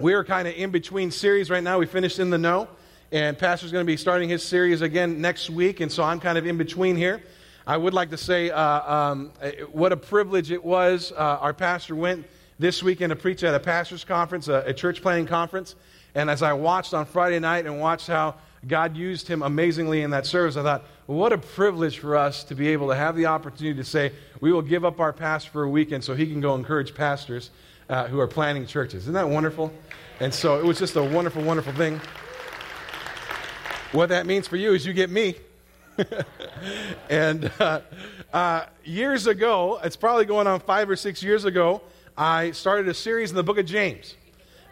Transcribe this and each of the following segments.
we are kind of in between series right now. We finished In the Know, and Pastor's going to be starting his series again next week, and so I'm kind of in between here. I would like to say uh, um, what a privilege it was. Uh, our pastor went this weekend to preach at a pastor's conference, a, a church planning conference, and as I watched on Friday night and watched how God used him amazingly in that service, I thought, what a privilege for us to be able to have the opportunity to say, we will give up our pastor for a weekend so he can go encourage pastors uh, who are planning churches. Isn't that wonderful? And so it was just a wonderful, wonderful thing. What that means for you is you get me. and uh, uh, years ago, it's probably going on five or six years ago, I started a series in the book of James.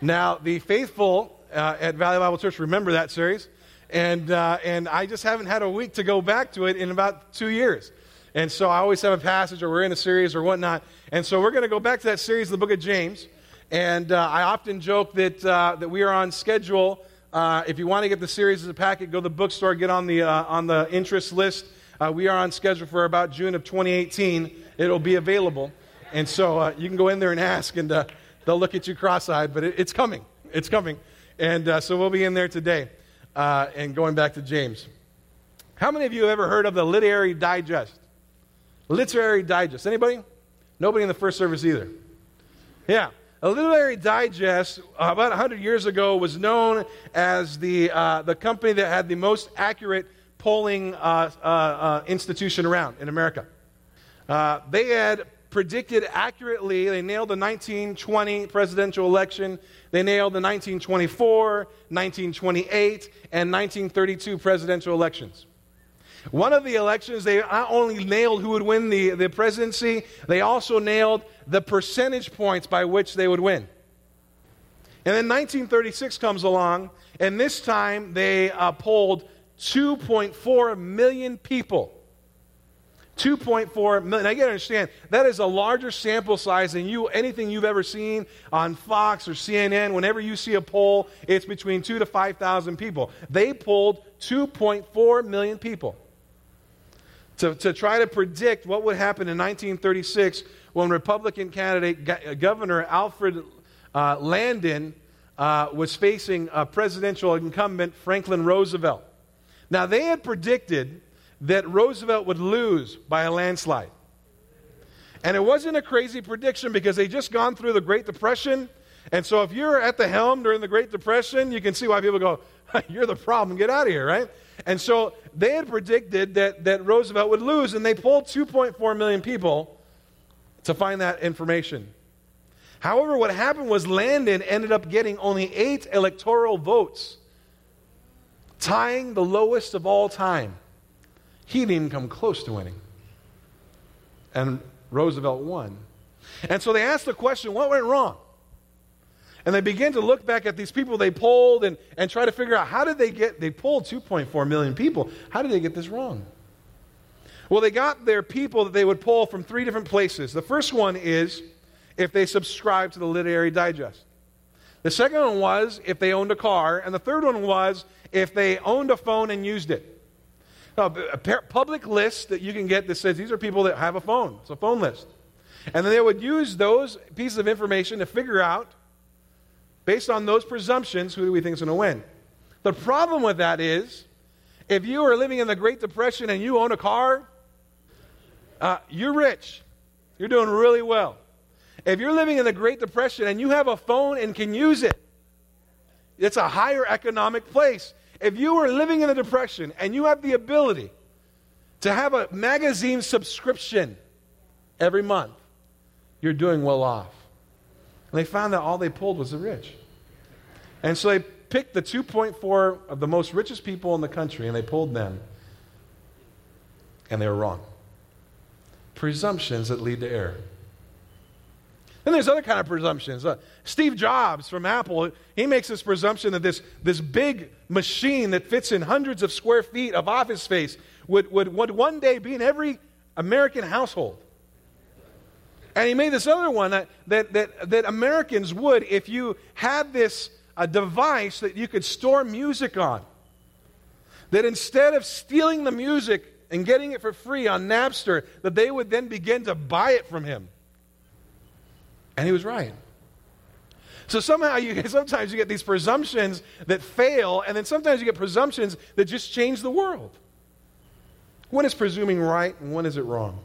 Now, the faithful uh, at Valley Bible Church remember that series. And, uh, and I just haven't had a week to go back to it in about two years. And so I always have a passage, or we're in a series, or whatnot. And so we're going to go back to that series in the book of James. And uh, I often joke that, uh, that we are on schedule. Uh, if you want to get the series as a packet, go to the bookstore, get on the, uh, on the interest list. Uh, we are on schedule for about June of 2018. It'll be available. And so you can go in there and ask, and they'll look at you cross eyed, but it, it's coming. It's coming. And so we'll be in there today uh, and going back to James. How many of you have ever heard of the Literary Digest? Literary Digest. Anybody? Nobody in the first service either. Yeah. A literary digest, uh, about 100 years ago, was known as the, uh, the company that had the most accurate polling uh, uh, uh institution around in America. They had predicted accurately, they nailed the 1920 presidential election, they nailed the 1924, 1928, and 1932 presidential elections. One of the elections, they not only nailed who would win the, the presidency, they also nailed the percentage points by which they would win. And then 1936 comes along, and this time they uh, polled 2.4 million people 2.4 million. Now, you got to understand, that is a larger sample size than you, anything you've ever seen on Fox or CNN. Whenever you see a poll, it's between 2 to 5,000 people. They polled 2.4 million people to, to try to predict what would happen in 1936 when Republican candidate Governor Alfred uh, Landon uh, was facing presidential incumbent Franklin Roosevelt. Now, they had predicted that Roosevelt would lose by a landslide. And it wasn't a crazy prediction because they'd just gone through the Great Depression. And so if you're at the helm during the Great Depression, you can see why people go, You're the problem, get out of here, right? And so they had predicted that, that Roosevelt would lose, and they polled 2.4 million people to find that information. However, what happened was Landon ended up getting only eight electoral votes, tying the lowest of all time. He didn't even come close to winning. And Roosevelt won. And so they asked the question what went wrong? And they begin to look back at these people they polled and, and try to figure out how did they get, they polled 2.4 million people. How did they get this wrong? Well, they got their people that they would poll from three different places. The first one is if they subscribed to the Literary Digest. The second one was if they owned a car. And the third one was if they owned a phone and used it a public list that you can get that says these are people that have a phone. It's a phone list. And then they would use those pieces of information to figure out, based on those presumptions, who do we think is going to win. The problem with that is, if you are living in the Great Depression and you own a car, uh, you're rich. You're doing really well. If you're living in the Great Depression and you have a phone and can use it, it's a higher economic place. If you are living in the depression and you have the ability to have a magazine subscription every month, you're doing well off. And they found that all they pulled was the rich. And so they picked the 2.4 of the most richest people in the country and they pulled them. And they were wrong. Presumptions that lead to error. Then there's other kind of presumptions. Uh, Steve Jobs from Apple, he makes this presumption that this, this big machine that fits in hundreds of square feet of office space would, would, would one day be in every American household. And he made this other one that, that, that, that Americans would if you had this a device that you could store music on. That instead of stealing the music and getting it for free on Napster, that they would then begin to buy it from him. And he was right. So somehow you sometimes you get these presumptions that fail, and then sometimes you get presumptions that just change the world. When is presuming right and when is it wrong?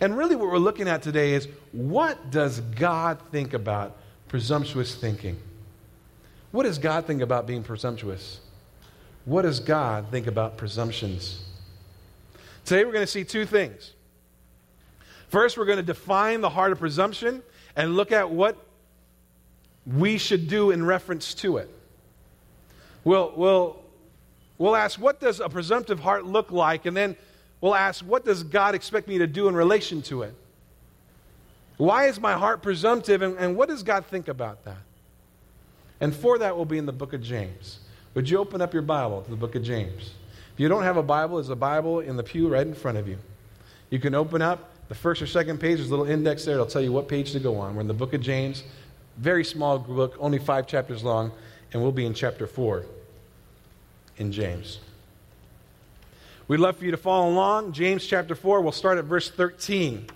And really, what we're looking at today is what does God think about presumptuous thinking? What does God think about being presumptuous? What does God think about presumptions? Today, we're going to see two things. First, we're going to define the heart of presumption and look at what we should do in reference to it. We'll, we'll, we'll ask, what does a presumptive heart look like? And then we'll ask, what does God expect me to do in relation to it? Why is my heart presumptive, and, and what does God think about that? And for that, we'll be in the book of James. Would you open up your Bible to the book of James? If you don't have a Bible, there's a Bible in the pew right in front of you. You can open up the first or second page, there's a little index there. It'll tell you what page to go on. We're in the book of James. Very small book, only five chapters long, and we'll be in chapter 4 in James. We'd love for you to follow along. James chapter 4, we'll start at verse 13.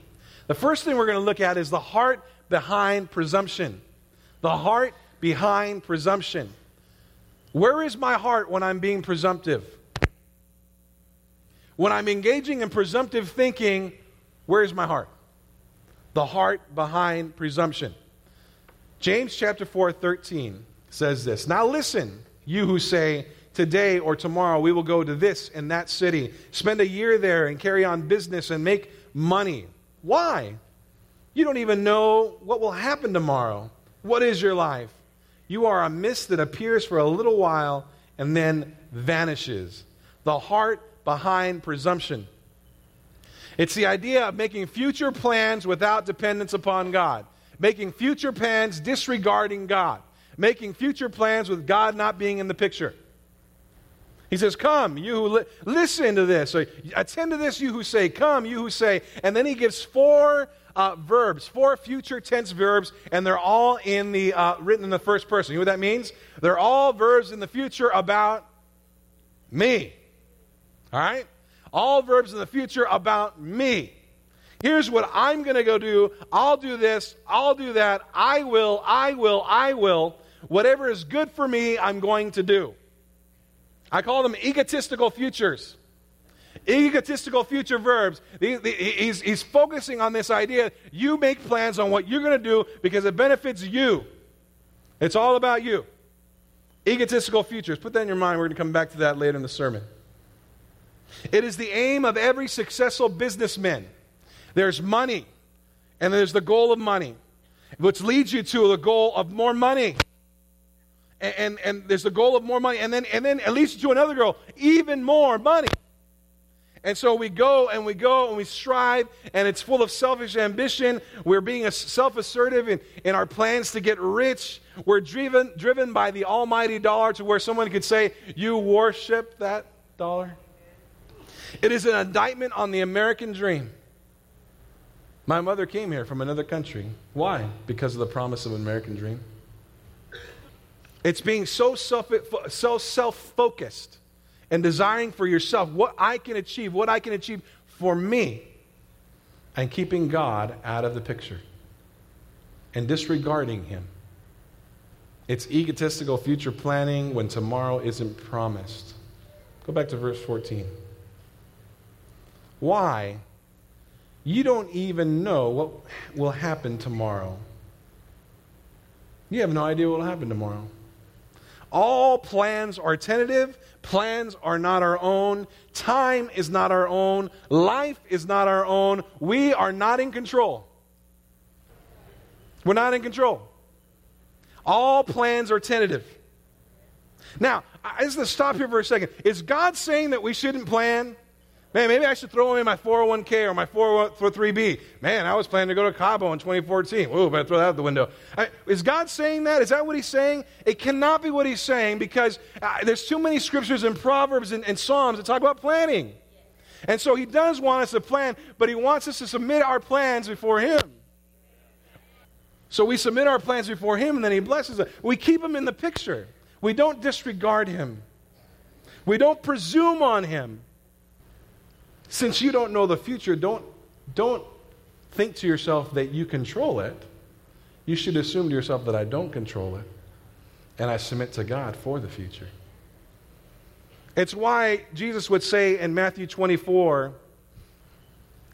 The first thing we're going to look at is the heart behind presumption. The heart behind presumption. Where is my heart when I'm being presumptive? When I'm engaging in presumptive thinking, where's my heart? The heart behind presumption. James chapter 4, 13 says this Now listen, you who say, Today or tomorrow we will go to this and that city, spend a year there, and carry on business and make money. Why? You don't even know what will happen tomorrow. What is your life? You are a mist that appears for a little while and then vanishes. The heart behind presumption. It's the idea of making future plans without dependence upon God making future plans disregarding God, making future plans with God not being in the picture. He says, Come, you who li- listen to this. Or, Attend to this, you who say, Come, you who say. And then he gives four uh, verbs, four future tense verbs, and they're all in the, uh, written in the first person. You know what that means? They're all verbs in the future about me. All right? All verbs in the future about me. Here's what I'm going to go do. I'll do this. I'll do that. I will. I will. I will. Whatever is good for me, I'm going to do. I call them egotistical futures. Egotistical future verbs. He's, he's focusing on this idea you make plans on what you're going to do because it benefits you. It's all about you. Egotistical futures. Put that in your mind. We're going to come back to that later in the sermon. It is the aim of every successful businessman there's money, and there's the goal of money, which leads you to the goal of more money. And, and, and there's the goal of more money, and then, and then it leads you to another goal, even more money. And so we go and we go and we strive, and it's full of selfish ambition. We're being self assertive in, in our plans to get rich. We're driven, driven by the almighty dollar to where someone could say, You worship that dollar. It is an indictment on the American dream. My mother came here from another country. Why? Because of the promise of an American dream. It's being so self so self-focused and desiring for yourself what I can achieve, what I can achieve for me, and keeping God out of the picture and disregarding him. It's egotistical future planning when tomorrow isn't promised. Go back to verse 14. Why you don't even know what will happen tomorrow. You have no idea what will happen tomorrow. All plans are tentative. Plans are not our own. Time is not our own. Life is not our own. We are not in control. We're not in control. All plans are tentative. Now, I just to stop here for a second. Is God saying that we shouldn't plan? Man, maybe I should throw them in my 401k or my 403b. Man, I was planning to go to Cabo in 2014. Whoa, better throw that out the window. I, is God saying that? Is that what he's saying? It cannot be what he's saying because uh, there's too many scriptures and Proverbs and, and Psalms that talk about planning. And so he does want us to plan, but he wants us to submit our plans before him. So we submit our plans before him and then he blesses us. We keep him in the picture. We don't disregard him. We don't presume on him. Since you don't know the future, don't, don't think to yourself that you control it. you should assume to yourself that I don't control it and I submit to God for the future. It's why Jesus would say in Matthew 24,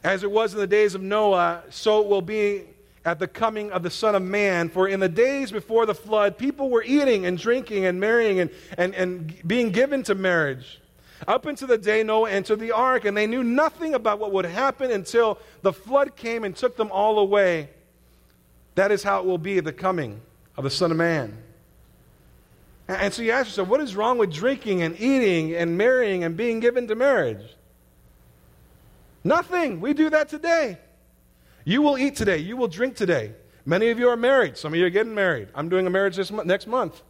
as it was in the days of Noah, so it will be at the coming of the Son of Man. For in the days before the flood, people were eating and drinking and marrying and, and, and being given to marriage. Up until the day Noah entered the ark, and they knew nothing about what would happen until the flood came and took them all away. That is how it will be at the coming of the Son of Man. And so you ask yourself, what is wrong with drinking and eating and marrying and being given to marriage? Nothing. We do that today. You will eat today. You will drink today. Many of you are married. Some of you are getting married. I'm doing a marriage this mo- next month.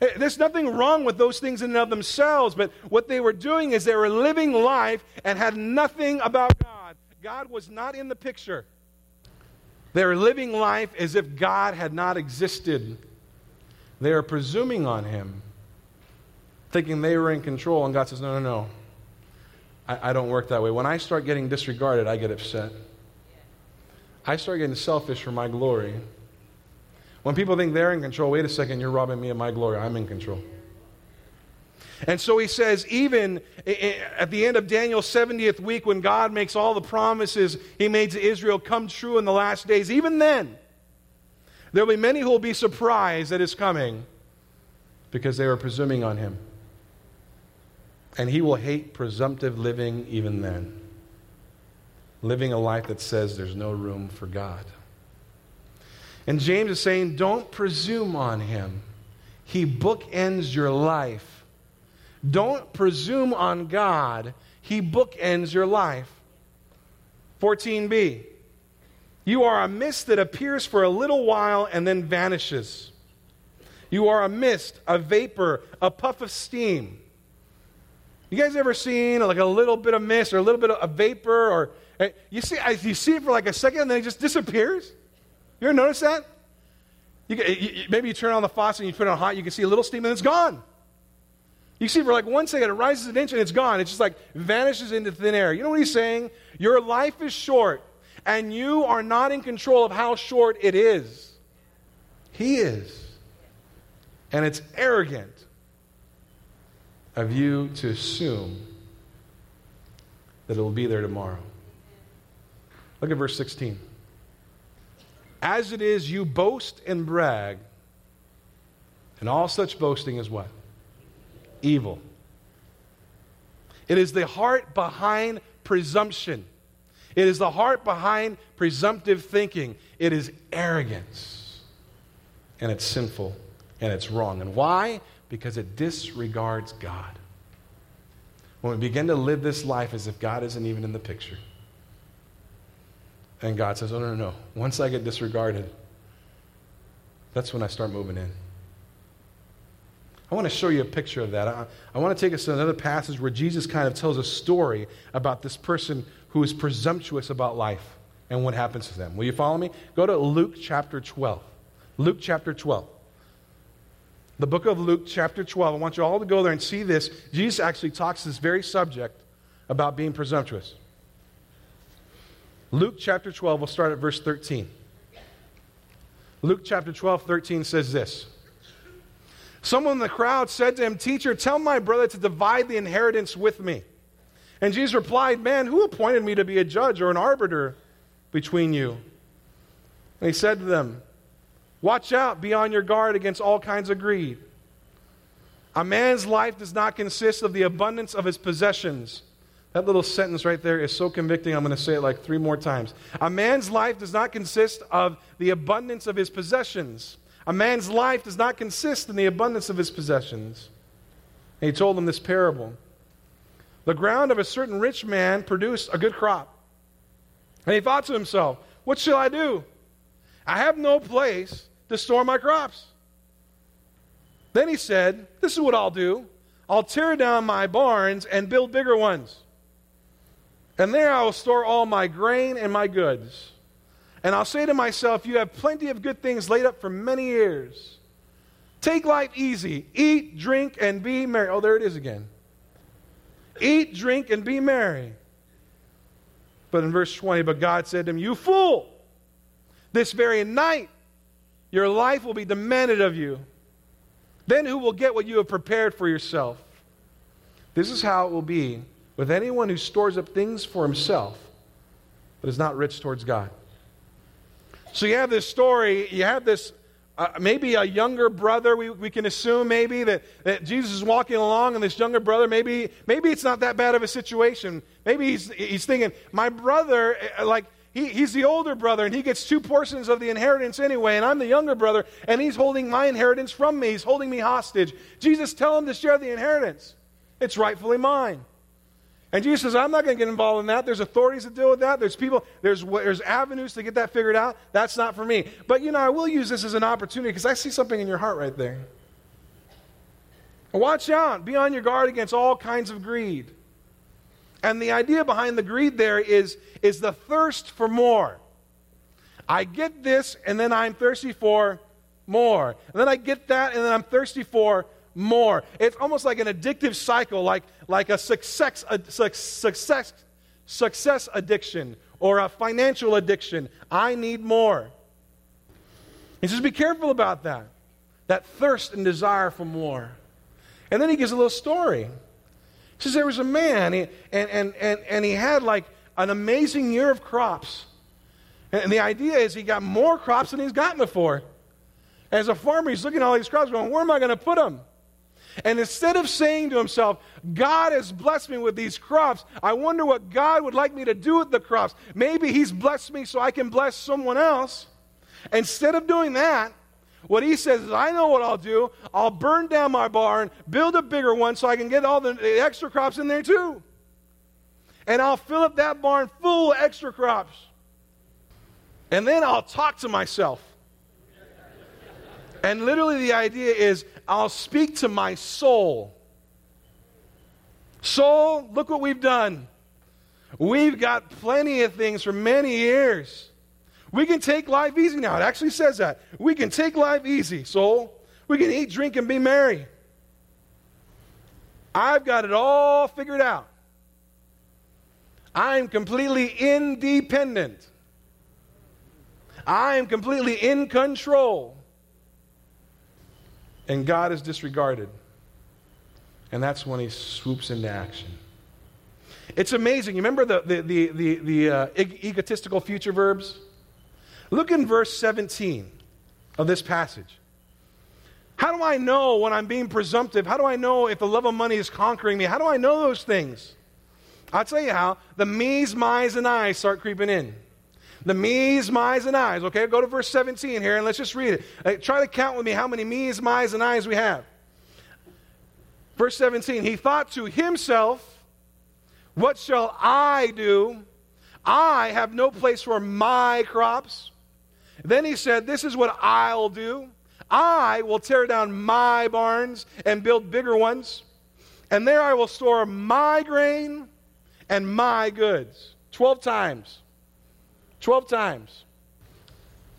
Eh, there's nothing wrong with those things in and of themselves, but what they were doing is they were living life and had nothing about God. God was not in the picture. They were living life as if God had not existed. They are presuming on Him, thinking they were in control, and God says, No, no, no. I, I don't work that way. When I start getting disregarded, I get upset. I start getting selfish for my glory. When people think they're in control, wait a second, you're robbing me of my glory. I'm in control. And so he says, even at the end of Daniel's 70th week, when God makes all the promises he made to Israel come true in the last days, even then, there will be many who will be surprised at his coming because they were presuming on him. And he will hate presumptive living even then. Living a life that says there's no room for God. And James is saying, don't presume on him. He bookends your life. Don't presume on God. He bookends your life. 14b. You are a mist that appears for a little while and then vanishes. You are a mist, a vapor, a puff of steam. You guys ever seen like a little bit of mist or a little bit of a vapor or eh, you see you see it for like a second and then it just disappears? You ever notice that? You, you, maybe you turn on the faucet and you put it on hot, you can see a little steam and it's gone. You see for like one second, it rises an inch and it's gone. It just like vanishes into thin air. You know what he's saying? Your life is short and you are not in control of how short it is. He is. And it's arrogant of you to assume that it will be there tomorrow. Look at verse 16. As it is, you boast and brag, and all such boasting is what? Evil. It is the heart behind presumption. It is the heart behind presumptive thinking. It is arrogance. And it's sinful and it's wrong. And why? Because it disregards God. When we begin to live this life as if God isn't even in the picture, and God says, Oh, no, no, no. Once I get disregarded, that's when I start moving in. I want to show you a picture of that. I, I, want to take us to another passage where Jesus kind of tells a story about this person who is presumptuous about life and what happens to them. Will you follow me? Go to Luke chapter 12. Luke chapter 12. The book of Luke, chapter 12. I want you all to go there and see this. Jesus actually talks this very subject about being presumptuous. Luke chapter 12, we'll start at verse 13. Luke chapter 12, 13 says this Someone in the crowd said to him, Teacher, tell my brother to divide the inheritance with me. And Jesus replied, Man, who appointed me to be a judge or an arbiter between you? And he said to them, Watch out, be on your guard against all kinds of greed. A man's life does not consist of the abundance of his possessions. That little sentence right there is so convicting, I'm going to say it like three more times. A man's life does not consist of the abundance of his possessions. A man's life does not consist in the abundance of his possessions. And he told them this parable. The ground of a certain rich man produced a good crop. And he thought to himself, What shall I do? I have no place to store my crops. Then he said, This is what I'll do I'll tear down my barns and build bigger ones. And there I will store all my grain and my goods. And I'll say to myself, You have plenty of good things laid up for many years. Take life easy. Eat, drink, and be merry. Oh, there it is again. Eat, drink, and be merry. But in verse 20, but God said to him, You fool, this very night Your life will be demanded of you. Then who will get what you have prepared for yourself? This is how it will be with anyone who stores up things for himself, but is not rich towards God. So you have this story, you have this uh, maybe a younger brother, we, we can assume maybe that, that Jesus is walking along and this younger brother, maybe, maybe it's not that bad of a situation. Maybe he's, he's thinking, my brother, uh, like, he, he's the older brother and he gets two portions of the inheritance anyway, and I'm the younger brother and he's holding my inheritance from me. He's holding me hostage. Jesus, tell him to share the inheritance. It's rightfully mine. And Jesus says, I'm not going to get involved in that. There's authorities that deal with that. There's people, there's, there's avenues to get that figured out. That's not for me. But, you know, I will use this as an opportunity because I see something in your heart right there. Watch out. Be on your guard against all kinds of greed. And the idea behind the greed there is, is the thirst for more. I get this, and then I'm thirsty for more. And then I get that, and then I'm thirsty for more. It's almost like an addictive cycle, like, like a success, a success, success addiction or a financial addiction. I need more. He says, be careful about that. That thirst and desire for more. And then he gives a little story. He says there was a man, and, and, and, and he had like an amazing year of crops. And the idea is he got more crops than he's gotten before. As a farmer, he's looking at all these crops going, where am I going to put them? And instead of saying to himself, God has blessed me with these crops, I wonder what God would like me to do with the crops. Maybe He's blessed me so I can bless someone else. Instead of doing that, what he says is, I know what I'll do. I'll burn down my barn, build a bigger one so I can get all the, extra crops in there too. And I'll fill up that barn full of extra crops. And then I'll talk to myself. And literally, the idea is I'll speak to my soul. Soul, look what we've done. We've got plenty of things for many years. We can take life easy now. It actually says that. We can take life easy, soul. We can eat, drink, and be merry. I've got it all figured out. I'm completely independent. I am completely in control and God is disregarded. And that's when he swoops into action. It's amazing. You remember the, the, the, the, the uh, egotistical future verbs? Look in verse 17 of this passage. How do I know when I'm being presumptive? How do I know if the love of money is conquering me? How do I know those things? I'll tell you how. The me's, my's, and I's start creeping in. The me's, my's, and I's. Okay, go to verse 17 here and let's just read it. Uh, try to count with me how many me's, my's, and I's we have. Verse 17, he thought to himself, What shall I do? I have no place for my crops. Then he said, This is what I'll do. I will tear down my barns and build bigger ones, and there I will store my grain and my goods. Twelve times. 12 times.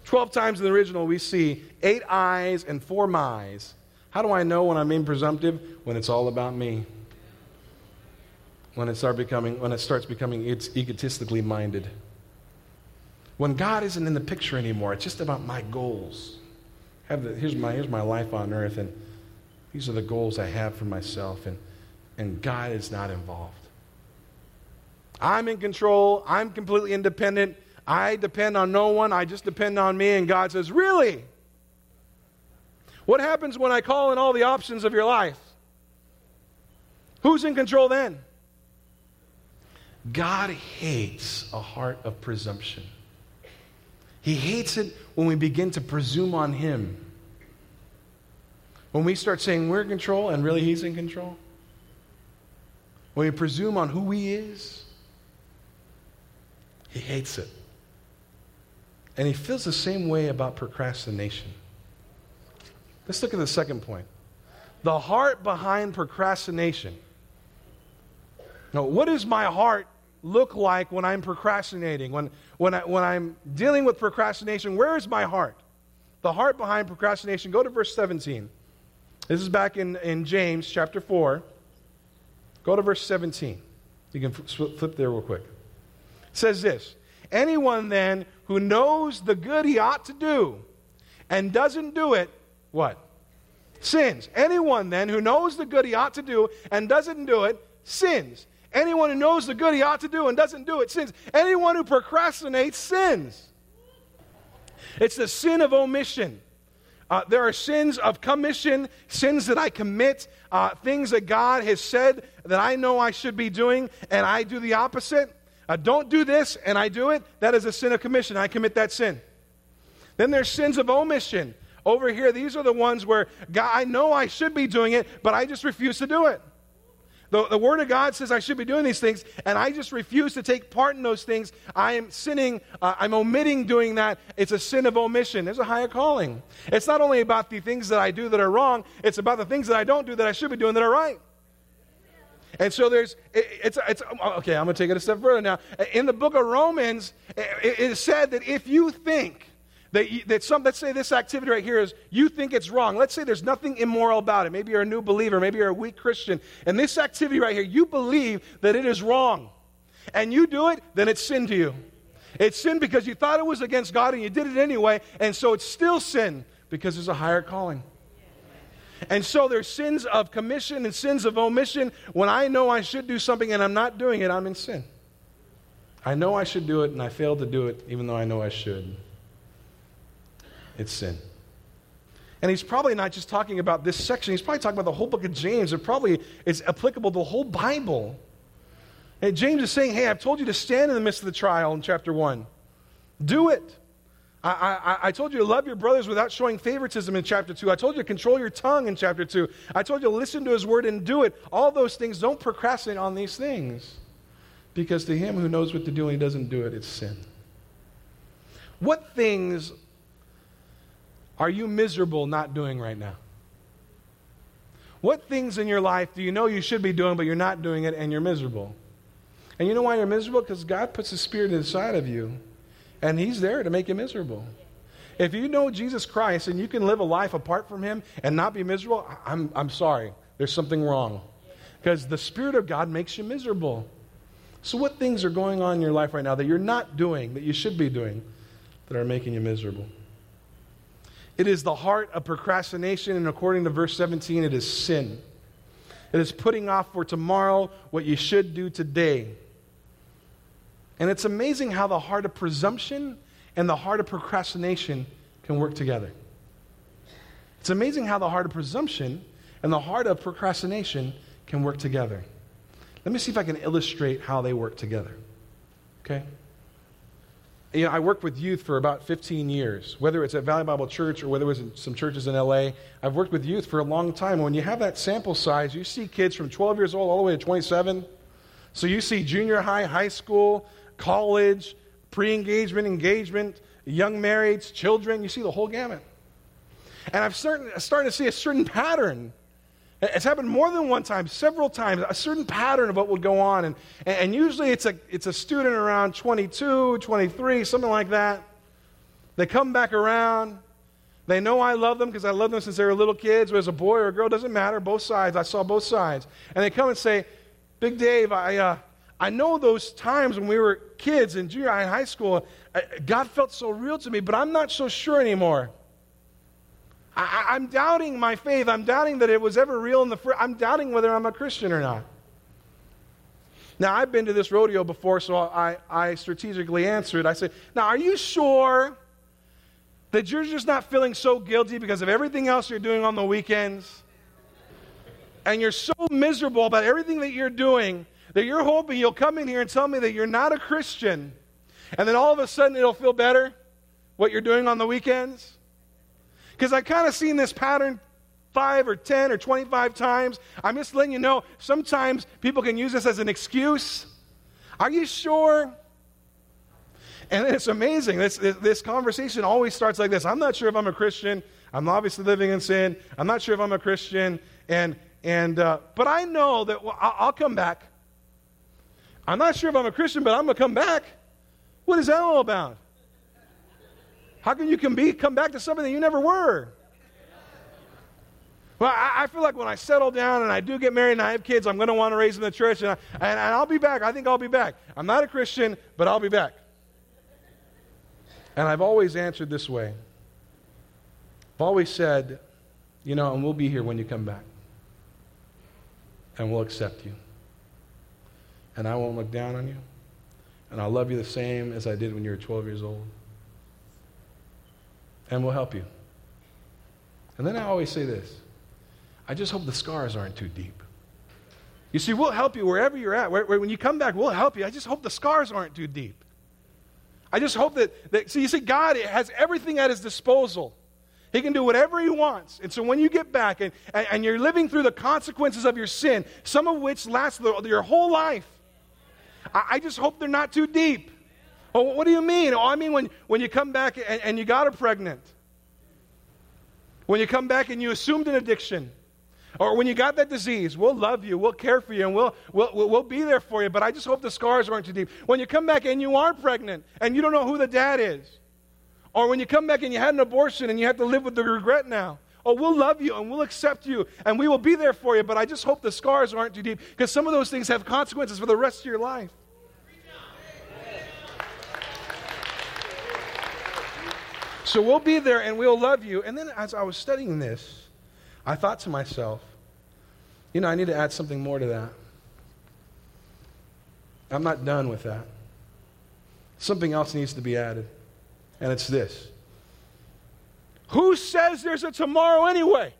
12 times in the original, we see eight I's and four my's. How do I know when I'm being presumptive? When it's all about me. When it, start becoming, when it starts becoming it's egotistically minded. When God isn't in the picture anymore, it's just about my goals. Have the, here's, my, here's my life on earth, and these are the goals I have for myself, and, and God is not involved. I'm in control, I'm completely independent. I depend on no one, I just depend on me. And God says, Really? What happens when I call in all the options of your life? Who's in control then? God hates a heart of presumption. He hates it when we begin to presume on Him. When we start saying we're in control and really He's in control. When we presume on who He is, He hates it. And he feels the same way about procrastination. Let's look at the second point. The heart behind procrastination. Now, what does my heart look like when I'm procrastinating? When, when, I, when I'm dealing with procrastination, where is my heart? The heart behind procrastination. Go to verse 17. This is back in, in James chapter 4. Go to verse 17. You can flip there real quick. It says this Anyone then who knows the good he ought to do and doesn't do it, what? Sins. Anyone then who knows the good he ought to do and doesn't do it, sins. Anyone who knows the good he ought to do and doesn't do it, sins. Anyone who procrastinates, sins. It's the sin of omission. Uh, there are sins of commission, sins that I commit, uh, things that God has said that I know I should be doing, and I do the opposite. Uh, don't do this, and I do it. That is a sin of commission. I commit that sin. Then there's sins of omission. Over here, these are the ones where God, I know I should be doing it, but I just refuse to do it. The, the Word of God says I should be doing these things, and I just refuse to take part in those things. I am sinning. Uh, I'm omitting doing that. It's a sin of omission. There's a higher calling. It's not only about the things that I do that are wrong, it's about the things that I don't do that I should be doing that are right. And so there's, it's, it's, okay, I'm going to take it a step further now. In the book of Romans, it, is said that if you think that, you, that some, let's say this activity right here is, you think it's wrong. Let's say there's nothing immoral about it. Maybe you're a new believer, maybe you're a weak Christian. And this activity right here, you believe that it is wrong. And you do it, then it's sin to you. It's sin because you thought it was against God and you did it anyway, and so it's still sin because there's a higher calling. And so there's sins of commission and sins of omission. When I know I should do something and I'm not doing it, I'm in sin. I know I should do it and I fail to do it even though I know I should it's sin. And he's probably not just talking about this section, he's probably talking about the whole book of James. It probably is applicable to the whole Bible. And James is saying, Hey, I've told you to stand in the midst of the trial in chapter 1. Do it. I, I, I, told you to love your brothers without showing favoritism in chapter 2. I told you to control your tongue in chapter 2. I told you to listen to his word and do it. All those things, don't procrastinate on these things. Because to him who knows what to do and he doesn't do it, it's sin. What things are you miserable not doing right now? What things in your life do you know you should be doing, but you're not doing it and you're miserable? And you know why you're miserable? Because God puts the Spirit inside of you, and He's there to make you miserable. If you know Jesus Christ and you can live a life apart from Him and not be miserable, I'm, I'm sorry. There's something wrong. Because the Spirit of God makes you miserable. So, what things are going on in your life right now that you're not doing, that you should be doing, that are making you miserable? It is the heart of procrastination, and according to verse 17, it is sin. It is putting off for tomorrow what you should do today. And it's amazing how the heart of presumption and the heart of procrastination can work together. It's amazing how the heart of presumption and the heart of procrastination can work together. Let me see if I can illustrate how they work together. Okay? you know, I worked with youth for about 15 years, whether it's at Valley Bible Church or whether it was in some churches in LA. I've worked with youth for a long time. When you have that sample size, you see kids from 12 years old all the way to 27. So you see junior high, high school, college, pre engagement, engagement, young marrieds, children. You see the whole gamut. And I've started, started to see a certain pattern it's happened more than one time, several times, a certain pattern of what would go on. And, and usually it's a, it's a student around 22, 23, something like that. They come back around. They know I love them because I love them since they were little kids. Whether it's a boy or a girl, doesn't matter. Both sides. I saw both sides. And they come and say, Big Dave, I, uh, I know those times when we were kids in junior high and high school, uh, God felt so real to me, but I'm not so sure anymore. I, am doubting my faith. I'm doubting that it was ever real in the first. I'm doubting whether I'm a Christian or not. Now, I've been to this rodeo before, so I, I strategically answered. I said, Now, are you sure that you're just not feeling so guilty because of everything else you're doing on the weekends? And you're so miserable about everything that you're doing that you're hoping you'll come in here and tell me that you're not a Christian. And then all of a sudden it'll feel better what you're doing on the weekends? Because I kind of seen this pattern five or 10 or 25 times. I'm just letting you know, sometimes people can use this as an excuse. Are you sure? And it's amazing. This, this, conversation always starts like this I'm not sure if I'm a Christian. I'm obviously living in sin. I'm not sure if I'm a Christian. And, and, uh, but I know that I'll come back. I'm not sure if I'm a Christian, but I'm going to come back. What is that all about? How can you can be, come back to something that you never were? Well, I, I, feel like when I settle down and I do get married and I have kids, I'm going to want to raise them in the church, and, I, and, and I'll be back. I think I'll be back. I'm not a Christian, but I'll be back. And I've always answered this way I've always said, you know, and we'll be here when you come back. And we'll accept you. And I won't look down on you. And I'll love you the same as I did when you were 12 years old. And we'll help you. And then I always say this I just hope the scars aren't too deep. You see, we'll help you wherever you're at. Where, where, when you come back, we'll help you. I just hope the scars aren't too deep. I just hope that, that see, you see, God has everything at his disposal. He can do whatever he wants. And so when you get back and, and, and you're living through the consequences of your sin, some of which last your whole life, I, I, just hope they're not too deep. Oh, what do you mean? Oh, I mean when, when you come back and, and you got her pregnant. When you come back and you assumed an addiction. Or when you got that disease, we'll love you, we'll care for you, and we'll, we'll, we'll be there for you. But I just hope the scars aren't too deep. When you come back and you are pregnant and you don't know who the dad is. Or when you come back and you had an abortion and you have to live with the regret now. Oh, we'll love you and we'll accept you and we will be there for you. But I just hope the scars aren't too deep because some of those things have consequences for the rest of your life. So we'll be there and we'll love you. And then as I was studying this, I thought to myself, you know, I need to add something more to that. I'm not done with that. Something else needs to be added, and it's this Who says there's a tomorrow anyway?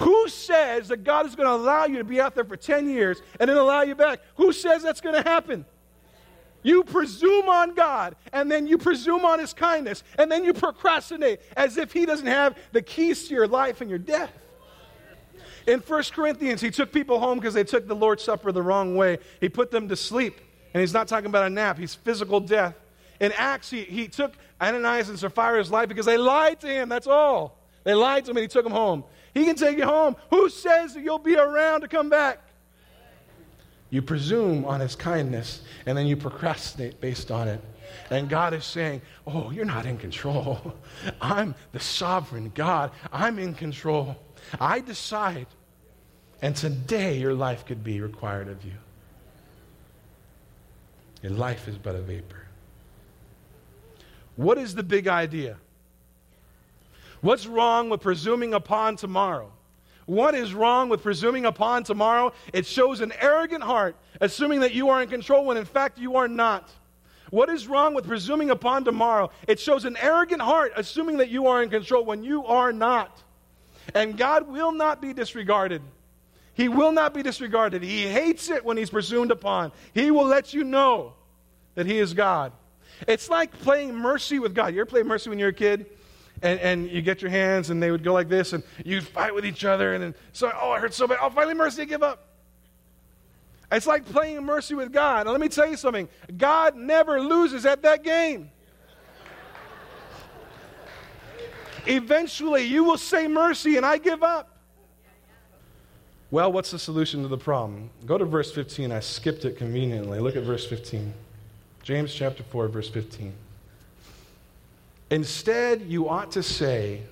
Who says that God is going to allow you to be out there for 10 years and then allow you back? Who says that's going to happen? You presume on God, and then you presume on His kindness, and then you procrastinate as if He doesn't have the keys to your life and your death. In 1 Corinthians, he took people home because they took the Lord's Supper the wrong way. He put them to sleep, and he's not talking about a nap, he's physical death. In Acts, he, he took Ananias and Sapphira's life because they lied to him, that's all. They lied to him, and he took them home. He can take you home. Who says that you'll be around to come back? You presume on his kindness, and then you procrastinate based on it. And God is saying, Oh, you're not in control. I'm the sovereign God. I'm in control. I decide. And today your life could be required of you. Your life is but a vapor. What is the big idea? What's wrong with presuming upon tomorrow? What is wrong with presuming upon tomorrow? It shows an arrogant heart, assuming that you are in control when in fact you are not. What is wrong with presuming upon tomorrow? It shows an arrogant heart, assuming that you are in control when you are not. And God will not be disregarded. He will not be disregarded. He hates it when he's presumed upon. He will let you know that he is God. It's like playing mercy with God. You ever play mercy when you're a kid? And, and you get your hands and they would go like this and you'd fight with each other and then so oh I hurt so bad. Oh finally mercy give up. It's like playing mercy with God. Now let me tell you something. God never loses at that game. Eventually you will say mercy and I give up. Well what's the solution to the problem? Go to verse 15 I skipped it conveniently. Look at verse 15 James chapter 4 verse 15 Instead, you ought to say,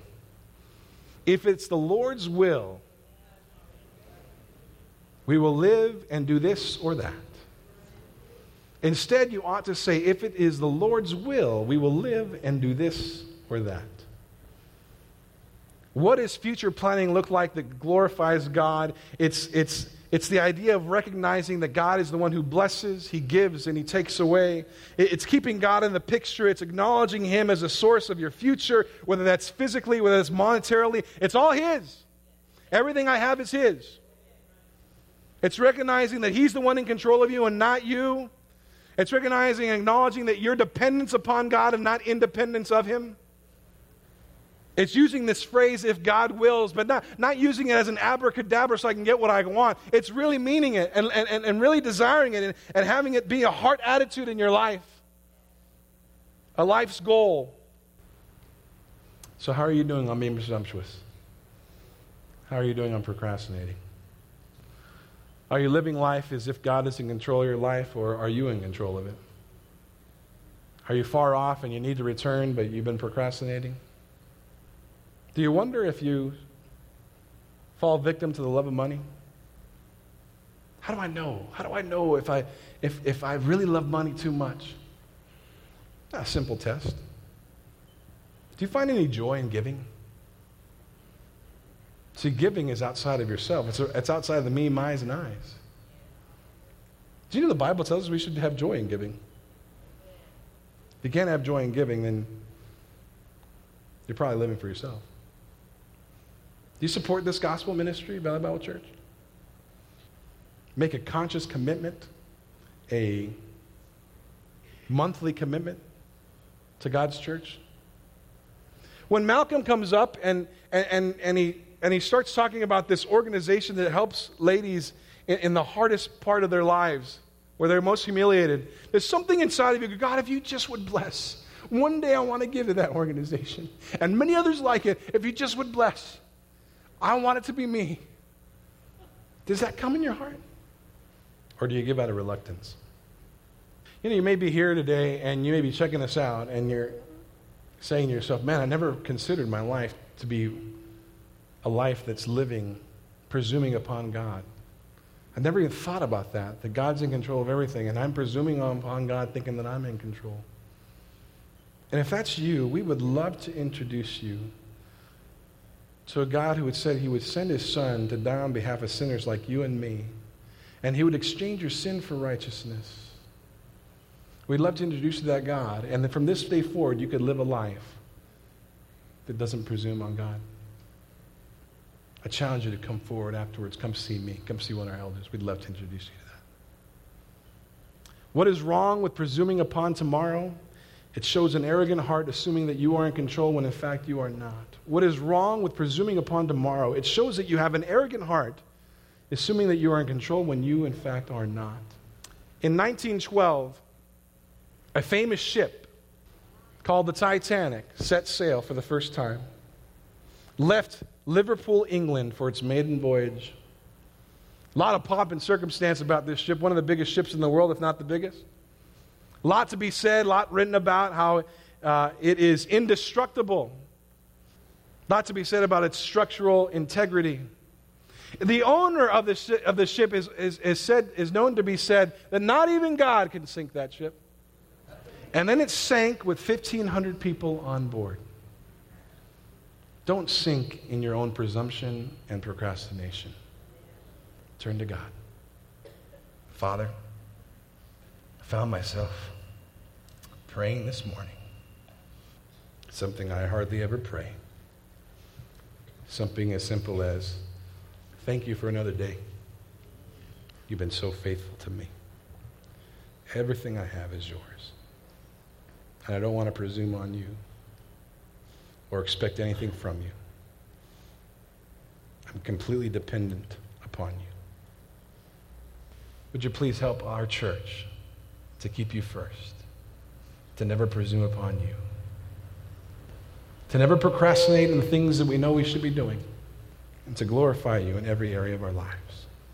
if it's the Lord's will, we will live and do this or that. Instead, you ought to say, if it is the Lord's will, we will live and do this or that. What does future planning look like that glorifies God? It's, it's, it's the idea of recognizing that God is the one who blesses, He gives, and He takes away. It's keeping God in the picture. It's acknowledging Him as a source of your future, whether that's physically, whether that's monetarily. It's all His. Everything I have is His. It's recognizing that He's the one in control of you and not you. It's recognizing and acknowledging that your dependence upon God and not independence of Him. It's using this phrase, if God wills, but not, not using it as an abracadabra so I can get what I want. It's really meaning it and, and, and really desiring it and, and having it be a heart attitude in your life, a life's goal. So, how are you doing on being presumptuous? How are you doing on procrastinating? Are you living life as if God is in control of your life, or are you in control of it? Are you far off and you need to return, but you've been procrastinating? Do you wonder if you fall victim to the love of money? How do I know? How do I know if I, if, if I really love money too much? A simple test. Do you find any joy in giving? See, giving is outside of yourself. It's, it's outside of the me, my's, and I's. Do you know the Bible tells us we should have joy in giving? If you can't have joy in giving, then you're probably living for yourself. Do you support this gospel ministry, Valley Bible Church? Make a conscious commitment, a monthly commitment to God's church. When Malcolm comes up and, and, and, he, and he starts talking about this organization that helps ladies in, in the hardest part of their lives, where they're most humiliated, there's something inside of you, God, if you just would bless. One day I want to give to that organization. And many others like it, if you just would bless. I want it to be me. Does that come in your heart? Or do you give out of reluctance? You know, you may be here today and you may be checking this out and you're saying to yourself, man, I never considered my life to be a life that's living, presuming upon God. I never even thought about that, that God's in control of everything, and I'm presuming upon God thinking that I'm in control. And if that's you, we would love to introduce you to a God who had said he would send his son to die on behalf of sinners like you and me, and he would exchange your sin for righteousness. We'd love to introduce you to that God, and then from this day forward, you could live a life that doesn't presume on God. I challenge you to come forward afterwards. Come see me. Come see one of our elders. We'd love to introduce you to that. What is wrong with presuming upon tomorrow? It shows an arrogant heart assuming that you are in control when in fact you are not. What is wrong with presuming upon tomorrow? It shows that you have an arrogant heart assuming that you are in control when you in fact are not. In 1912, a famous ship called the Titanic set sail for the first time, left Liverpool, England for its maiden voyage. A lot of pomp and circumstance about this ship, one of the biggest ships in the world, if not the biggest. Lot to be said, a lot written about how uh, it is indestructible. A lot to be said about its structural integrity. The owner of the, sh- of the ship is, is, is, said, is known to be said that not even God can sink that ship. And then it sank with 1,500 people on board. Don't sink in your own presumption and procrastination. Turn to God. Father, found myself praying this morning something I hardly ever pray. Something as simple as, Thank you for another day. You've been so faithful to me. Everything I have is yours. And I don't want to presume on you or expect anything from you. I'm completely dependent upon you. Would you please help our church to keep you first, to never presume upon you, to never procrastinate in the things that we know we should be doing, and to glorify you in every area of our lives.